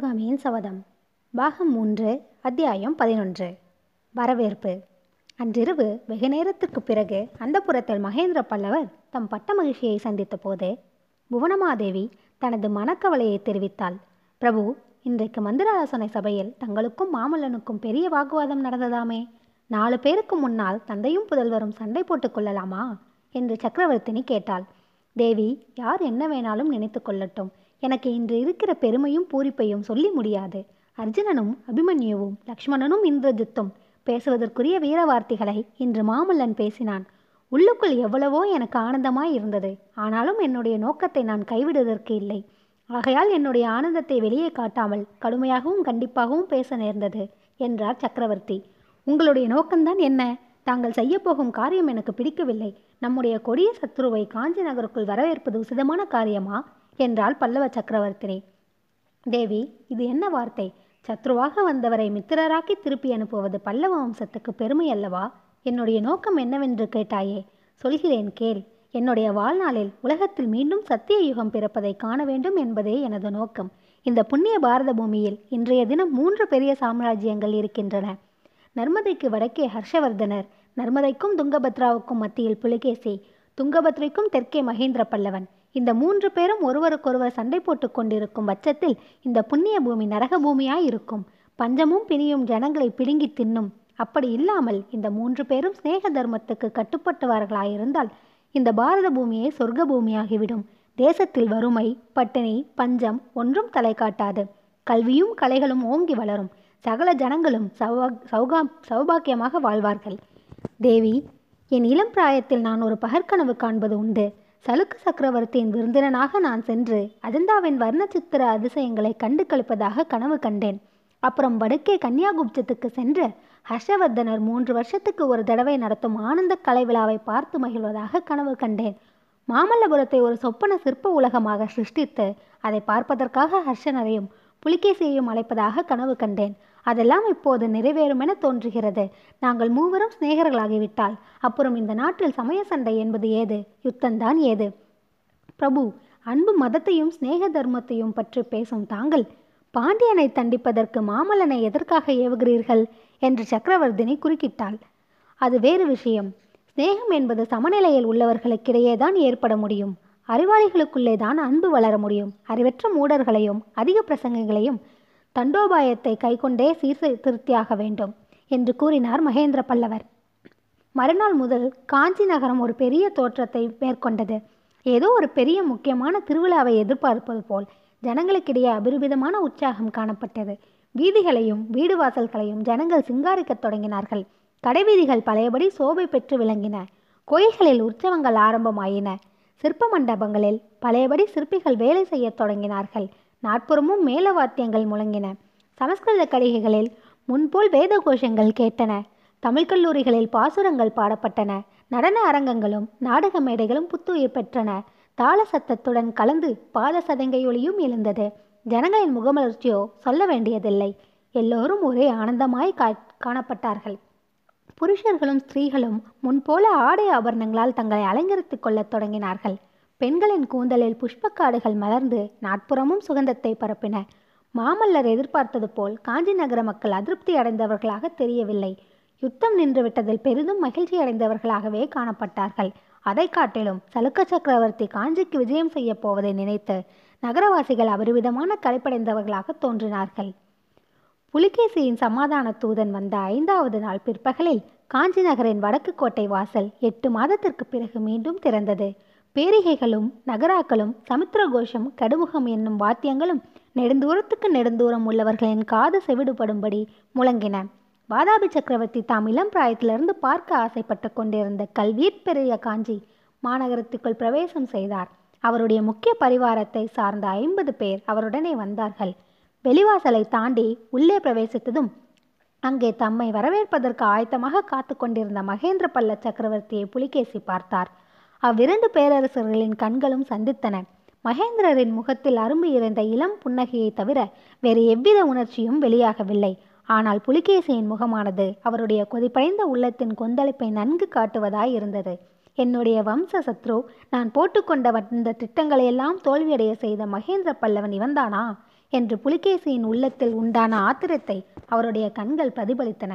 சிவகாமியின் சபதம். பாகம் மூன்று அத்தியாயம் பதினொன்று. வரவேற்பு. அன்றிரவு வெகு நேரத்திற்கு பிறகு அந்தப்புறத்தில் மகேந்திர பல்லவர் தம் பட்ட மகிழ்ச்சியை சந்தித்த போது புவனமாதேவி தனது மனக்கவலையை தெரிவித்தாள். பிரபு இன்றைக்கு மந்திராலோசனை சபையில் தங்களுக்கும் மாமல்லனுக்கும் பெரிய வாக்குவாதம் நடந்ததாமே. நாலு பேருக்கு முன்னால் தந்தையும் புதல்வரும் சண்டை போட்டுக் கொள்ளலாமா? என்று சக்கரவர்த்தினி கேட்டாள். தேவி யார் என்ன வேணாலும் நினைத்து கொள்ளட்டும். எனக்கு இன்று இருக்கிற பெருமையும் பூரிப்பையும் சொல்லி முடியாது. அர்ஜுனனும் அபிமன்யுவும் லக்ஷ்மணனும் இந்திரஜித்தும் பேசுவதற்குரிய வீர வார்த்தைகளை இன்று மாமல்லன் பேசினான். உள்ளுக்குள் எவ்வளவோ எனக்கு ஆனந்தமாய் இருந்தது. ஆனாலும் என்னுடைய நோக்கத்தை நான் கைவிடுவதற்கு இல்லை. ஆகையால் என்னுடைய ஆனந்தத்தை வெளியே காட்டாமல் கடுமையாகவும் கண்டிப்பாகவும் பேச நேர்ந்தது என்றார் சக்கரவர்த்தி. உங்களுடைய நோக்கம்தான் என்ன? தாங்கள் செய்யப்போகும் காரியம் எனக்கு பிடிக்கவில்லை. நம்முடைய கொடிய சத்ருவை காஞ்சி நகருக்குள் வரவேற்பது உசிதமான காரியமா? என்றாள் பல்லவ சக்கரவர்த்தினி. தேவி இது என்ன வார்த்தை? சத்ருவாக வந்தவரை மித்திரராக்கி திருப்பி அனுப்புவது பல்லவ வம்சத்துக்கு பெருமை அல்லவா? என்னுடைய நோக்கம் என்னவென்று கேட்டாயே? சொல்கிறேன் கேள். என்னுடைய வாழ்நாளில் உலகத்தில் மீண்டும் சத்திய யுகம் பிறப்பதை காண வேண்டும் என்பதே எனது நோக்கம். இந்த புண்ணிய பாரத பூமியில் இன்றைய தினம் மூன்று பெரிய சாம்ராஜ்யங்கள் இருக்கின்றன. நர்மதைக்கு வடக்கே ஹர்ஷவர்தனர் நர்மதைக்கும் துங்கபத்ராவுக்கும் மத்தியில் புலிகேசி துங்கபத்ரைக்கும் தெற்கே மகேந்திர பல்லவன். இந்த மூன்று பேரும் ஒருவருக்கொருவர் சண்டை போட்டு கொண்டிருக்கும் பட்சத்தில் இந்த புண்ணிய பூமி நரக பூமியாய் இருக்கும். பஞ்சமும் பிணியும் ஜனங்களை பிடுங்கி தின்னும். அப்படி இல்லாமல் இந்த மூன்று பேரும் சிநேக தர்மத்துக்கு கட்டுப்பட்டவர்களாயிருந்தால் இந்த பாரத பூமியே சொர்க்க பூமியாகிவிடும். தேசத்தில் வறுமை பட்டினி பஞ்சம் ஒன்றும் தலை காட்டாது. கல்வியும் கலைகளும் ஓங்கி வளரும். சகல ஜனங்களும் சௌபா சௌகா சௌபாக்கியமாக வாழ்வார்கள். தேவி என் இளம் பிராயத்தில் நான் ஒரு பகற்கனவு காண்பது உண்டு. சலுக்கு சக்கரவர்த்தியின் விருந்தினனாக நான் சென்று அஜந்தாவின் வர்ண சித்திர அதிசயங்களை கண்டு கழிப்பதாக கனவு கண்டேன். அப்புறம் வடக்கே கன்னியாகுப்தத்துக்கு சென்று ஹர்ஷவர்தனர் மூன்று வருஷத்துக்கு ஒரு தடவை நடத்தும் ஆனந்த கலை விழாவை பார்த்து மகிழ்வதாக கனவு கண்டேன். மாமல்லபுரத்தை ஒரு சொப்பன சிற்ப உலகமாக சிருஷ்டித்து அதை பார்ப்பதற்காக ஹர்ஷனரையும் புலிகேசியையும் அழைப்பதாக கனவு கண்டேன். அதெல்லாம் இப்போது நிறைவேறுமென தோன்றுகிறது. நாங்கள் மூவரும் சிநேகர்களாகிவிட்டால் அப்புறம் இந்த நாட்டில் சமய சண்டை என்பது ஏது? யுத்தம்தான் ஏது? பிரபு அன்பு மதத்தையும் சிநேக தர்மத்தையும் பற்றி பேசும் தாங்கள் பாண்டியனை தண்டிப்பதற்கு மாமல்லனை எதற்காக ஏவுகிறீர்கள்? என்று சக்கரவர்த்தினி குறுக்கிட்டாள். அது வேறு விஷயம். சிநேகம் என்பது சமநிலையில் உள்ளவர்களுக்கிடையே தான் ஏற்பட முடியும். அறிவாளிகளுக்குள்ளே தான் அன்பு வளர முடியும். அறிவற்ற மூடர்களையும் அதிக பிரசங்கங்களையும் தண்டோபாயத்தை கைக்கொண்டே சீர்திருத்தியாக வேண்டும் என்று கூறினார் மகேந்திர பல்லவர். மறுநாள் முதல் காஞ்சி நகரம் ஒரு பெரிய தோற்றத்தை மேற்கொண்டது. ஏதோ ஒரு பெரிய முக்கியமான திருவிழாவை எதிர்பார்ப்பது போல் ஜனங்களுக்கிடையே அபரிமிதமான உற்சாகம் காணப்பட்டது. வீதிகளையும் வீடு வாசல்களையும் ஜனங்கள் சிங்காரிக்கத் தொடங்கினார்கள். கடைவீதிகள் பழையபடி சோபை பெற்று விளங்கின. கோயில்களில் உற்சவங்கள் ஆரம்பமாயின. சிற்ப மண்டபங்களில் பழையபடி சிற்பிகள் வேலை செய்யத் தொடங்கினார்கள். நாற்புறமும் மேல வாத்தியங்கள் முழங்கின. சமஸ்கிருத கடிகைகளில் முன்போல் வேத கோஷங்கள் கேட்டன. தமிழ் கல்லூரிகளில் பாசுரங்கள் பாடப்பட்டன. நடன அரங்கங்களும் நாடக மேடைகளும் புத்துயிர் பெற்றன. தாள சத்தத்துடன் கலந்து பாத சதங்கையொலியும் எழுந்தது. ஜனங்களின் முகமலர்ச்சியோ சொல்ல வேண்டியதில்லை. எல்லோரும் ஒரே ஆனந்தமாய் காணப்பட்டார்கள். புருஷர்களும் ஸ்திரீகளும் முன்போல ஆடை ஆபரணங்களால் தங்களை அலங்கரித்துக் கொள்ளத் தொடங்கினார்கள். பெண்களின் கூந்தலில் புஷ்பக்காடுகள் மலர்ந்து நாட்புறமும் சுகந்தத்தை பரப்பின. மாமல்லர் எதிர்பார்த்தது போல் காஞ்சி நகர மக்கள் அதிருப்தி அடைந்தவர்களாக தெரியவில்லை. யுத்தம் நின்றுவிட்டதில் பெரிதும் மகிழ்ச்சி அடைந்தவர்களாகவே காணப்பட்டார்கள். அதை காட்டிலும் சலுக்க சக்கரவர்த்தி காஞ்சிக்கு விஜயம் செய்ய போவதை நினைத்து நகரவாசிகள் அபரிவிதமான கலைப்படைந்தவர்களாக தோன்றினார்கள். புலிகேசியின் சமாதான தூதன் வந்த ஐந்தாவது நாள் பிற்பகலில் காஞ்சி நகரின் வடக்கு கோட்டை வாசல் எட்டு மாதத்திற்கு பிறகு மீண்டும் திறந்தது. பேரிகைகளும் நகராக்களும் சமுத்திர கோஷம் கடுமுகம் என்னும் வாத்தியங்களும் நெடுந்தூரத்துக்கு நெடுந்தூரம் உள்ளவர்களின் காது செவிடுபடும்படி முழங்கின. வாதாபி சக்கரவர்த்தி தாம் இளம் பிராயத்திலிருந்து பார்க்க ஆசைப்பட்டு கொண்டிருந்த கல்வீர் பெரிய காஞ்சி மாநகரத்துக்குள் பிரவேசம் செய்தார். அவருடைய முக்கிய பரிவாரத்தை சார்ந்த ஐம்பது பேர் அவருடனே வந்தார்கள். வெளிவாசலை தாண்டி உள்ளே பிரவேசித்ததும் அங்கே தம்மை வரவேற்பதற்கு ஆயத்தமாக காத்து கொண்டிருந்த மகேந்திர பல்ல சக்கரவர்த்தியை புலிகேசி பார்த்தார். அவ்விரண்டு பேரரசர்களின் கண்களும் சந்தித்தன. மகேந்திரரின் முகத்தில் அரும்பு இருந்த இளம் புன்னகையை தவிர வேறு எவ்வித உணர்ச்சியும் வெளியாகவில்லை. ஆனால் புலிகேசியின் முகமானது அவருடைய கொதிப்படைந்த உள்ளத்தின் கொந்தளிப்பை நன்கு காட்டுவதாய் இருந்தது. என்னுடைய வம்ச சத்ரு நான் போட்டுக்கொண்ட இந்த திட்டங்களையெல்லாம் தோல்வியடைய செய்த மகேந்திர பல்லவன் இவன்தானா? என்று புலிகேசியின் உள்ளத்தில் உண்டான ஆத்திரத்தை அவருடைய கண்கள் பிரதிபலித்தன.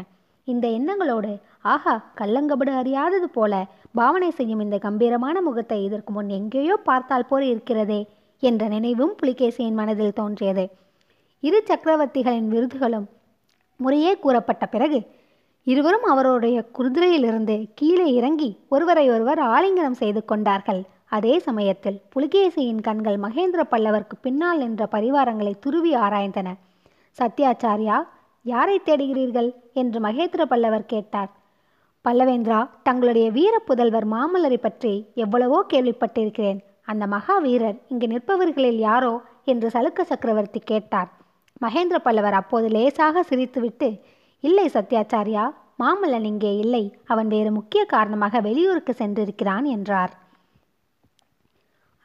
இந்த எண்ணங்களோடு ஆஹா கள்ளங்கபடு அறியாதது போல பாவனை செய்யும் இந்த கம்பீரமான முகத்தை இதற்கு முன் எங்கேயோ பார்த்தால் போல் இருக்கிறதே என்ற நினைவும் புலிகேசியின் மனதில் தோன்றியது. இரு சக்கரவர்த்திகளின் விருதுகளும் முறையே கூறப்பட்ட பிறகு இருவரும் அவருடைய குதிரையிலிருந்து கீழே இறங்கி ஒருவரை ஒருவர் ஆலிங்கனம் செய்து கொண்டார்கள். அதே சமயத்தில் புலிகேசியின் கண்கள் மகேந்திர பல்லவருக்கு பின்னால் நின்ற பரிவாரங்களை துருவி ஆராய்ந்தன. சத்யாச்சாரியா யாரை தேடுகிறீர்கள்? என்று மகேந்திர பல்லவர் கேட்டார். பல்லவேந்திரா தங்களுடைய வீர புதல்வர் மாமல்லரை பற்றி எவ்வளவோ கேள்விப்பட்டிருக்கிறேன். அந்த மகா வீரர் இங்கு நிற்பவர்களில் யாரோ என்று சலுக்க சக்கரவர்த்தி கேட்டார். மகேந்திர பல்லவர் அப்போது லேசாக சிரித்துவிட்டு இல்லை சத்யாச்சாரியா மாமல்லன் இங்கே இல்லை. அவன் வேறு முக்கிய காரணமாக வெளியூருக்கு சென்றிருக்கிறான் என்றார்.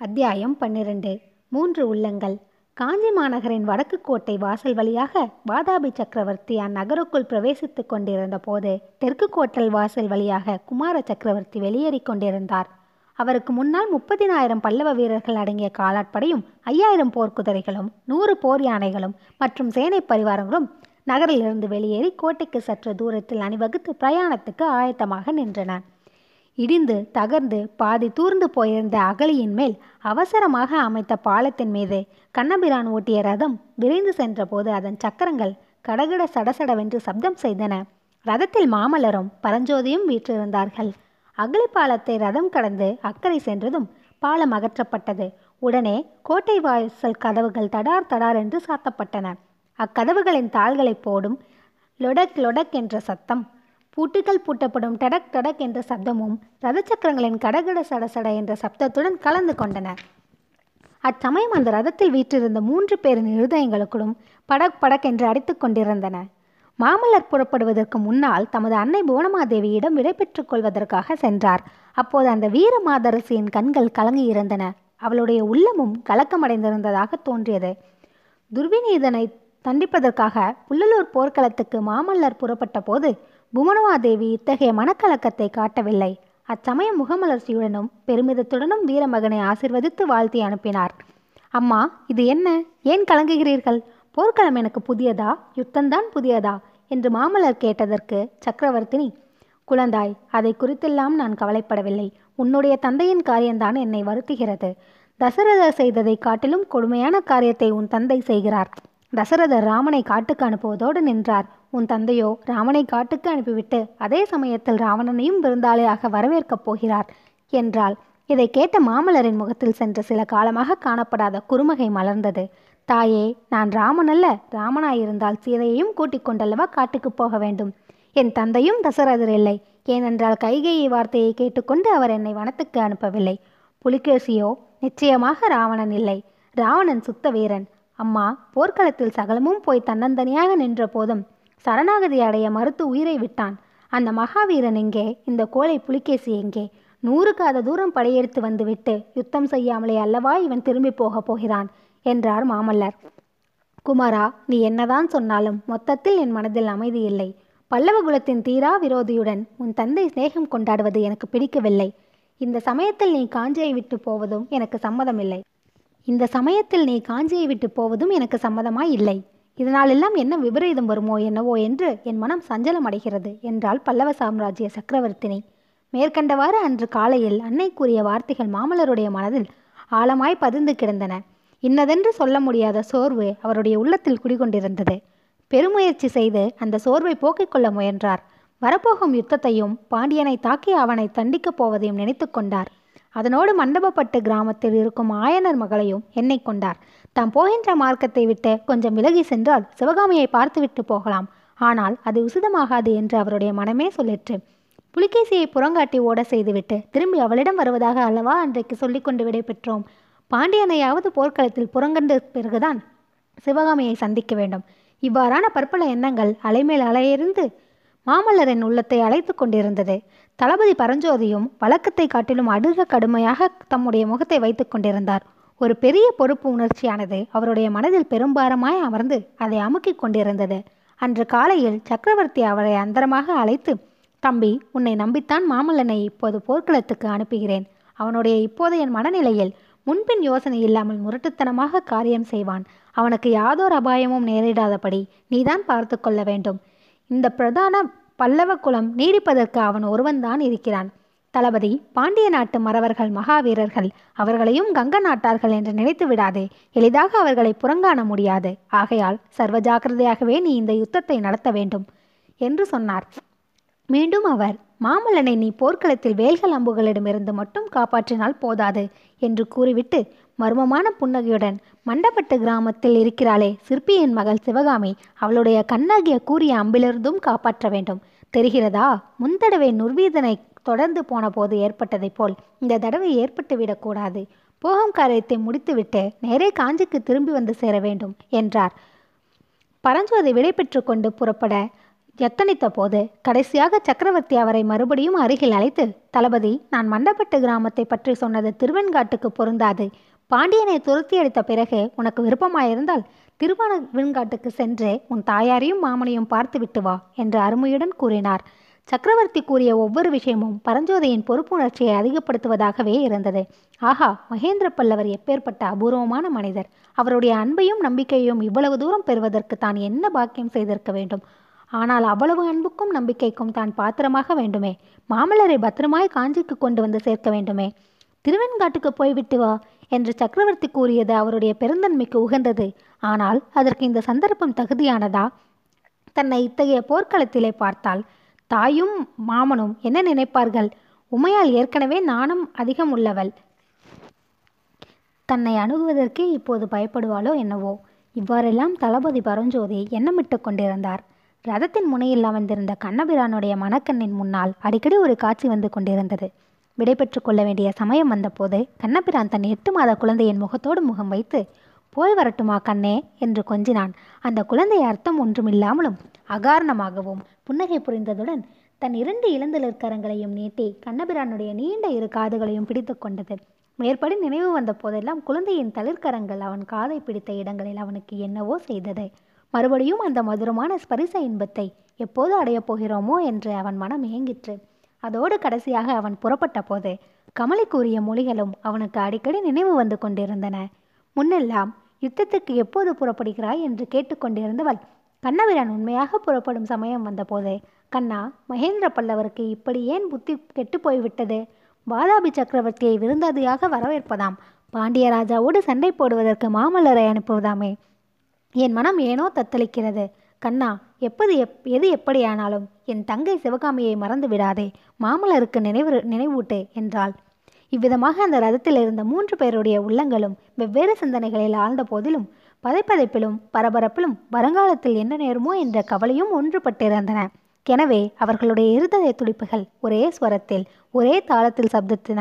அத்தியாயம் பன்னிரண்டு. மூன்று உள்ளங்கள். காஞ்சி மாநகரின் வடக்கு கோட்டை வாசல் வழியாக வாதாபி சக்கரவர்த்தி அந்நகருக்குள் பிரவேசித்துக் கொண்டிருந்த போது தெற்கு கோட்டல் வாசல் வழியாக குமார சக்கரவர்த்தி வெளியேறிக் கொண்டிருந்தார். அவருக்கு முன்னால் முப்பதினாயிரம் பல்லவ வீரர்கள் அடங்கிய காலாட்படையும் ஐயாயிரம் போர்க்குதிரைகளும் நூறு போர் யானைகளும் மற்றும் சேனை பரிவாரங்களும் நகரிலிருந்து வெளியேறி கோட்டைக்கு சற்று தூரத்தில் அணிவகுத்து பிரயாணத்துக்கு ஆயத்தமாக நின்றன. இடிந்து தகர்ந்து பாதி தூர்ந்து போயிருந்த அகலியின் மேல் அவசரமாக அமைத்த பாலத்தின் மீது கண்ணபிரான் ஓட்டிய ரதம் விரைந்து சென்றபோது அதன் சக்கரங்கள் கடகட சடசடவென்று சப்தம் செய்தன. ரதத்தில் மாமல்லரும் பரஞ்சோதியும் வீற்றிருந்தார்கள். அகழி பாலத்தை ரதம் கடந்து அக்கறை சென்றதும் பாலம் அகற்றப்பட்டது. உடனே கோட்டை வாசல் கதவுகள் தடார் தடார் என்று சாத்தப்பட்டன. அக்கதவுகளின் தாள்களை போடும் லொடக் லொடக் என்ற சத்தம் பூட்டுகள் பூட்டப்படும் டடக் டடக் என்ற சப்தமும் ரதச்சக்கரங்களின் கடகட சடசட என்ற சப்தத்துடன் கலந்து கொண்டன. அச்சமயம் அந்த ரதத்தில் வீற்றிருந்த மூன்று பேரின் இருதயங்களுக்குள்ளும் படக் படக் என்று அடித்து கொண்டிருந்தன. மாமல்லர் புறப்படுவதற்கு முன்னால் தமது அன்னை புவனமாதேவியிடம் விடைபெற்றுக் கொள்வதற்காக சென்றார். அப்போது அந்த வீர மாதரசியின் கண்கள் கலங்கியிருந்தன அவளுடைய உள்ளமும் கலக்கமடைந்திருந்ததாக தோன்றியது. துர்விநீதனை தண்டிப்பதற்காக புல்லலூர் போர்க்களத்துக்கு மாமல்லர் புறப்பட்ட போது புவனவாதேவி இத்தகைய மனக்கலக்கத்தை காட்டவில்லை. அச்சமயம் முகமலர்ச்சியுடனும் பெருமிதத்துடனும் வீரமகனை ஆசிர்வதித்து வாழ்த்தி அனுப்பினார். அம்மா இது என்ன? ஏன் கலங்குகிறீர்கள்? போர்க்களம் எனக்கு புதியதா? யுத்தந்தான் புதியதா? என்று மாமல்லர் கேட்டதற்கு சக்கரவர்த்தினி குழந்தாய் அதை குறித்தெல்லாம் நான் கவலைப்படவில்லை. உன்னுடைய தந்தையின் காரியம்தான் என்னை வருத்துகிறது. தசரதர் செய்ததை காட்டிலும் கொடுமையான காரியத்தை உன் தந்தை செய்கிறார். தசரதர் ராமனை காட்டுக்கு அனுப்புவதோடு நின்றார். உன் தந்தையோ ராமனை காட்டுக்கு அனுப்பிவிட்டு அதே சமயத்தில் ராவணனையும் விருந்தாளியாக வரவேற்கப் போகிறார் என்றாள். இதை கேட்ட மாமல்லரின் முகத்தில் சென்ற சில காலமாக காணப்படாத குறுமகை மலர்ந்தது. தாயே நான் ராமன் அல்ல ராமனாயிருந்தால் சீதையையும் கூட்டிக் கொண்டல்லவா காட்டுக்கு போக வேண்டும்? என் தந்தையும் தசரதர் இல்லை. ஏனென்றால் கைகேயி வார்த்தையை கேட்டுக்கொண்டு அவர் என்னை வனத்துக்கு அனுப்பவில்லை. புலிகேசியோ நிச்சயமாக ராவணன் இல்லை. ராவணன் சுத்த வீரன் அம்மா போர்க்களத்தில் சகலமும் போய் தன்னந்தனியாக நின்ற போதும் சரணாகதி அடைய மறுத்து உயிரை விட்டான். அந்த மகாவீரன் எங்கே? இந்த கோழை புலிகேசி எங்கே? நூறு காத தூரம் படையெடுத்து வந்துவிட்டு யுத்தம் செய்யாமலே அல்லவா இவன் திரும்பி போகப் போகிறான்? என்றார் மாமல்லர். குமாரா நீ என்னதான் சொன்னாலும் மொத்தத்தில் என் மனதில் அமைதி இல்லை. பல்லவ குலத்தின் தீரா விரோதியுடன் உன் தந்தை சிநேகம் கொண்டாடுவது எனக்கு பிடிக்கவில்லை. இந்த சமயத்தில் நீ காஞ்சியை விட்டு போவதும் எனக்கு சம்மதமில்லை. இந்த சமயத்தில் நீ காஞ்சியை விட்டு போவதும் எனக்கு சம்மதமாய் இல்லை. இதனாலெல்லாம் என்ன விபரீதம் வருமோ என்னவோ என்று என் மனம் சஞ்சலம் அடைகிறது என்றாள் பல்லவ சாம்ராஜ்ய சக்கரவர்த்தினி. மேற்கண்டவாறு அன்று காலையில் அன்னை கூறிய வார்த்தைகள் மாமல்லருடைய மனதில் ஆழமாய் பதிந்து கிடந்தன. இன்னதென்று சொல்ல முடியாத சோர்வு அவருடைய உள்ளத்தில் குடிகொண்டிருந்தது. பெருமுயற்சி செய்து அந்த சோர்வை போக்கிக் கொள்ள முயன்றார். வரப்போகும் யுத்தத்தையும் பாண்டியனை தாக்கி அவனை தண்டிக்கப் போவதையும் நினைத்து கொண்டார். அதனோடு மண்டபப்பட்டு கிராமத்தில் இருக்கும் ஆயனர் மகளையும் எண்ணெய் கொண்டார். தாம் போகின்ற மார்க்கத்தை விட்டு கொஞ்சம் விலகி சென்றால் சிவகாமியை பார்த்துவிட்டு போகலாம். ஆனால் அது உசிதமாகாது என்று அவருடைய மனமே சொல்லிற்று. புலிகேசியை புறங்காட்டி ஓட செய்துவிட்டு திரும்பி அவளிடம் வருவதாக அல்லவா அன்றைக்கு சொல்லிக்கொண்டு விடை பெற்றோம் பாண்டியனையாவது போர்க்களத்தில் புறங்கண்ட பிறகுதான் சிவகாமியை சந்திக்க வேண்டும். இவ்வாறான பற்பல எண்ணங்கள் அலைமேல் அலையிருந்து மாமல்லரின் உள்ளத்தை அழைத்து கொண்டிருந்தது. தளபதி பரஞ்சோதியும் வழக்கத்தை காட்டிலும் அடுக கடுமையாக தம்முடைய முகத்தை வைத்துக் கொண்டிருந்தார். ஒரு பெரிய பொறுப்பு உணர்ச்சியானது அவருடைய மனதில் பெரும்பாரமாய் அமர்ந்து அதை அமுக்கிக் கொண்டிருந்தது. அன்று காலையில் சக்கரவர்த்தி அவரை அந்தரமாக அழைத்து தம்பி உன்னை நம்பித்தான் மாமல்லனை இப்போது போர்க்களத்துக்கு அனுப்புகிறேன். அவனுடைய இப்போதைய மனநிலையில் முன்பின் யோசனை இல்லாமல் முரட்டுத்தனமாக காரியம் செய்வான். அவனுக்கு யாதோர் அபாயமும் நேரிடாதபடி நீதான் பார்த்து கொள்ள வேண்டும். இந்த பிரதான பல்லவ குலம் நீடிப்பதற்கு அவன் ஒருவன்தான் இருக்கிறான். தளபதி பாண்டிய நாட்டு மறவர்கள் மகாவீரர்கள் அவர்களையும் கங்க நாட்டார்கள் என்று நினைத்து விடாதே. எளிதாக அவர்களை புறங்காண முடியாது. ஆகையால் சர்வ ஜாக்கிரதையாகவே நீ இந்த யுத்தத்தை நடத்த வேண்டும் என்று சொன்னார். மீண்டும் அவர் மாமல்லனை நீ போர்க்களத்தில் வேல்கள் அம்புகளிடமிருந்து மட்டும் காப்பாற்றினால் போதாது என்று கூறிவிட்டு மர்மமான புன்னகையுடன் மண்டபட்டு கிராமத்தில் இருக்கிறாளே சிற்பியின் மகள் சிவகாமி அவளுடைய கண்ணாகிய கூறிய அம்பிலிருந்தும் காப்பாற்ற வேண்டும். தெரிகிறதா? முந்தடவை நுர்வீதனை தொடர்ந்து போன போது ஏற்பட்டதைப் போல் இந்த தடவை ஏற்பட்டுவிடக்கூடாது போகம் போகும் காரியத்தை முடித்துவிட்டு நேரே காஞ்சிக்கு திரும்பி வந்து சேர வேண்டும் என்றார். பரஞ்சோதி விடை பெற்று கொண்டு புறப்பட எத்தனித்த போது கடைசியாக சக்கரவர்த்தி அவரை மறுபடியும் அருகில் அழைத்து தளபதி நான் மண்டப்பட்டு கிராமத்தை பற்றி சொன்னது திருவெண்காட்டுக்கு பொருந்தாது. பாண்டியனை துரத்தி அடித்த பிறகு உனக்கு விருப்பமாயிருந்தால் திருவனவெண்காட்டுக்கு சென்று உன் தாயாரையும் மாமனையும் பார்த்துவிட்டு வா என்று அருமையுடன் கூறினார். சக்கரவர்த்தி கூறிய ஒவ்வொரு விஷயமும் பரஞ்சோதியின் பொறுப்புணர்ச்சியை அதிகப்படுத்துவதாகவே இருந்தது. ஆஹா மகேந்திர பல்லவர் எப்பேற்பட்ட அபூர்வமான மனிதர். அவருடைய அன்பையும் நம்பிக்கையையும் இவ்வளவு தூரம் பெறுவதற்கு தான் என்ன பாக்கியம் செய்திருக்க வேண்டும்? ஆனால் அவ்வளவு அன்புக்கும் நம்பிக்கைக்கும் தான் பாத்திரமாக வேண்டுமே. மாமல்லரை பத்திரமாய் காஞ்சிக்கு கொண்டு வந்து சேர்க்க வேண்டுமே. திருவெண்காட்டுக்கு போய்விட்டு வா என்று சக்கரவர்த்தி கூறியது அவருடைய பெருந்தன்மைக்கு உகந்தது. ஆனால் அதற்கு இந்த சந்தர்ப்பம் தகுதியானதா? தன்னை இத்தகைய போர்க்களத்திலே பார்த்தால் தாயும் மாமனும் என்ன நினைப்பார்கள்? உமையால் ஏற்கனவே நாணம் அதிகம் உள்ளவள் தன்னை அணுகுவதற்கு இப்போது பயப்படுவாளோ என்னவோ? இவ்வாறெல்லாம் தளபதி பரஞ்சோதி எண்ணமிட்டு கொண்டிருந்தார். ரதத்தின் முனையில் அமர்ந்திருந்த கண்ணபிரானுடைய மணக்கண்ணின் முன்னால் அடிக்கடி ஒரு காட்சி வந்து கொண்டிருந்தது. விடைபெற்று கொள்ள வேண்டிய சமயம் வந்தபோது கண்ணபிரான் தன் எட்டு மாத குழந்தையின் முகத்தோடு முகம் வைத்து போய் வரட்டுமா கண்ணே? என்று கொஞ்சினான். அந்த குழந்தை அர்த்தம் ஒன்றுமில்லாமலும் அகாரணமாகவும் புன்னகை புரிந்ததுடன் தன் இரண்டு இளந்தளிர்கரங்களையும் நீட்டி கண்ணபிரானுடைய நீண்ட இரு காதுகளையும் பிடித்து கொண்டது. மேற்படி நினைவு வந்த போதெல்லாம் குழந்தையின் தளிர்கரங்கள் அவன் காதை பிடித்த இடங்களில் அவனுக்கு என்னவோ செய்தது. மறுபடியும் அந்த மதுரமான ஸ்பரிச இன்பத்தை எப்போது அடையப் போகிறோமோ என்று அவன் மனம் ஏங்கிற்று. அதோடு கடைசியாக அவன் புறப்பட்ட போது கமலை கூறிய மொழிகளும் அவனுக்கு அடிக்கடி நினைவு வந்து கொண்டிருந்தன. முன்னெல்லாம் யுத்தத்துக்கு எப்போது புறப்படுகிறாய் என்று கேட்டுக்கொண்டிருந்தவள் கண்ணவிரான் உண்மையாக புறப்படும் சமயம் வந்தபோது கண்ணா மகேந்திர பல்லவருக்கு இப்படி ஏன் புத்தி கெட்டு போய்விட்டது? வாதாபி சக்கரவர்த்தியை விருந்தாதியாக வரவேற்பதாம். பாண்டிய ராஜாவோடு சண்டை போடுவதற்கு மாமல்லரை அனுப்புவதாமே. என் மனம் ஏனோ தத்தளிக்கிறது. கண்ணா எப்போது எப் எது எப்படியானாலும் என் தங்கை சிவகாமியை மறந்து விடாதே மாமல்லருக்கு நினைவு நினைவூட்டு என்றாள். இவ்விதமாக அந்த ரதத்தில் இருந்த மூன்று பேருடைய உள்ளங்களும் வெவ்வேறு சிந்தனைகளில் ஆழ்ந்த போதிலும் பதைப்பதைப்பிலும் பரபரப்பிலும் வருங்காலத்தில் என்ன நேருமோ என்ற கவலையும் ஒன்றுபட்டிருந்தன. எனவே அவர்களுடைய இருதய துடிப்புகள் ஒரே ஸ்வரத்தில் ஒரே தாளத்தில் சப்தித்தன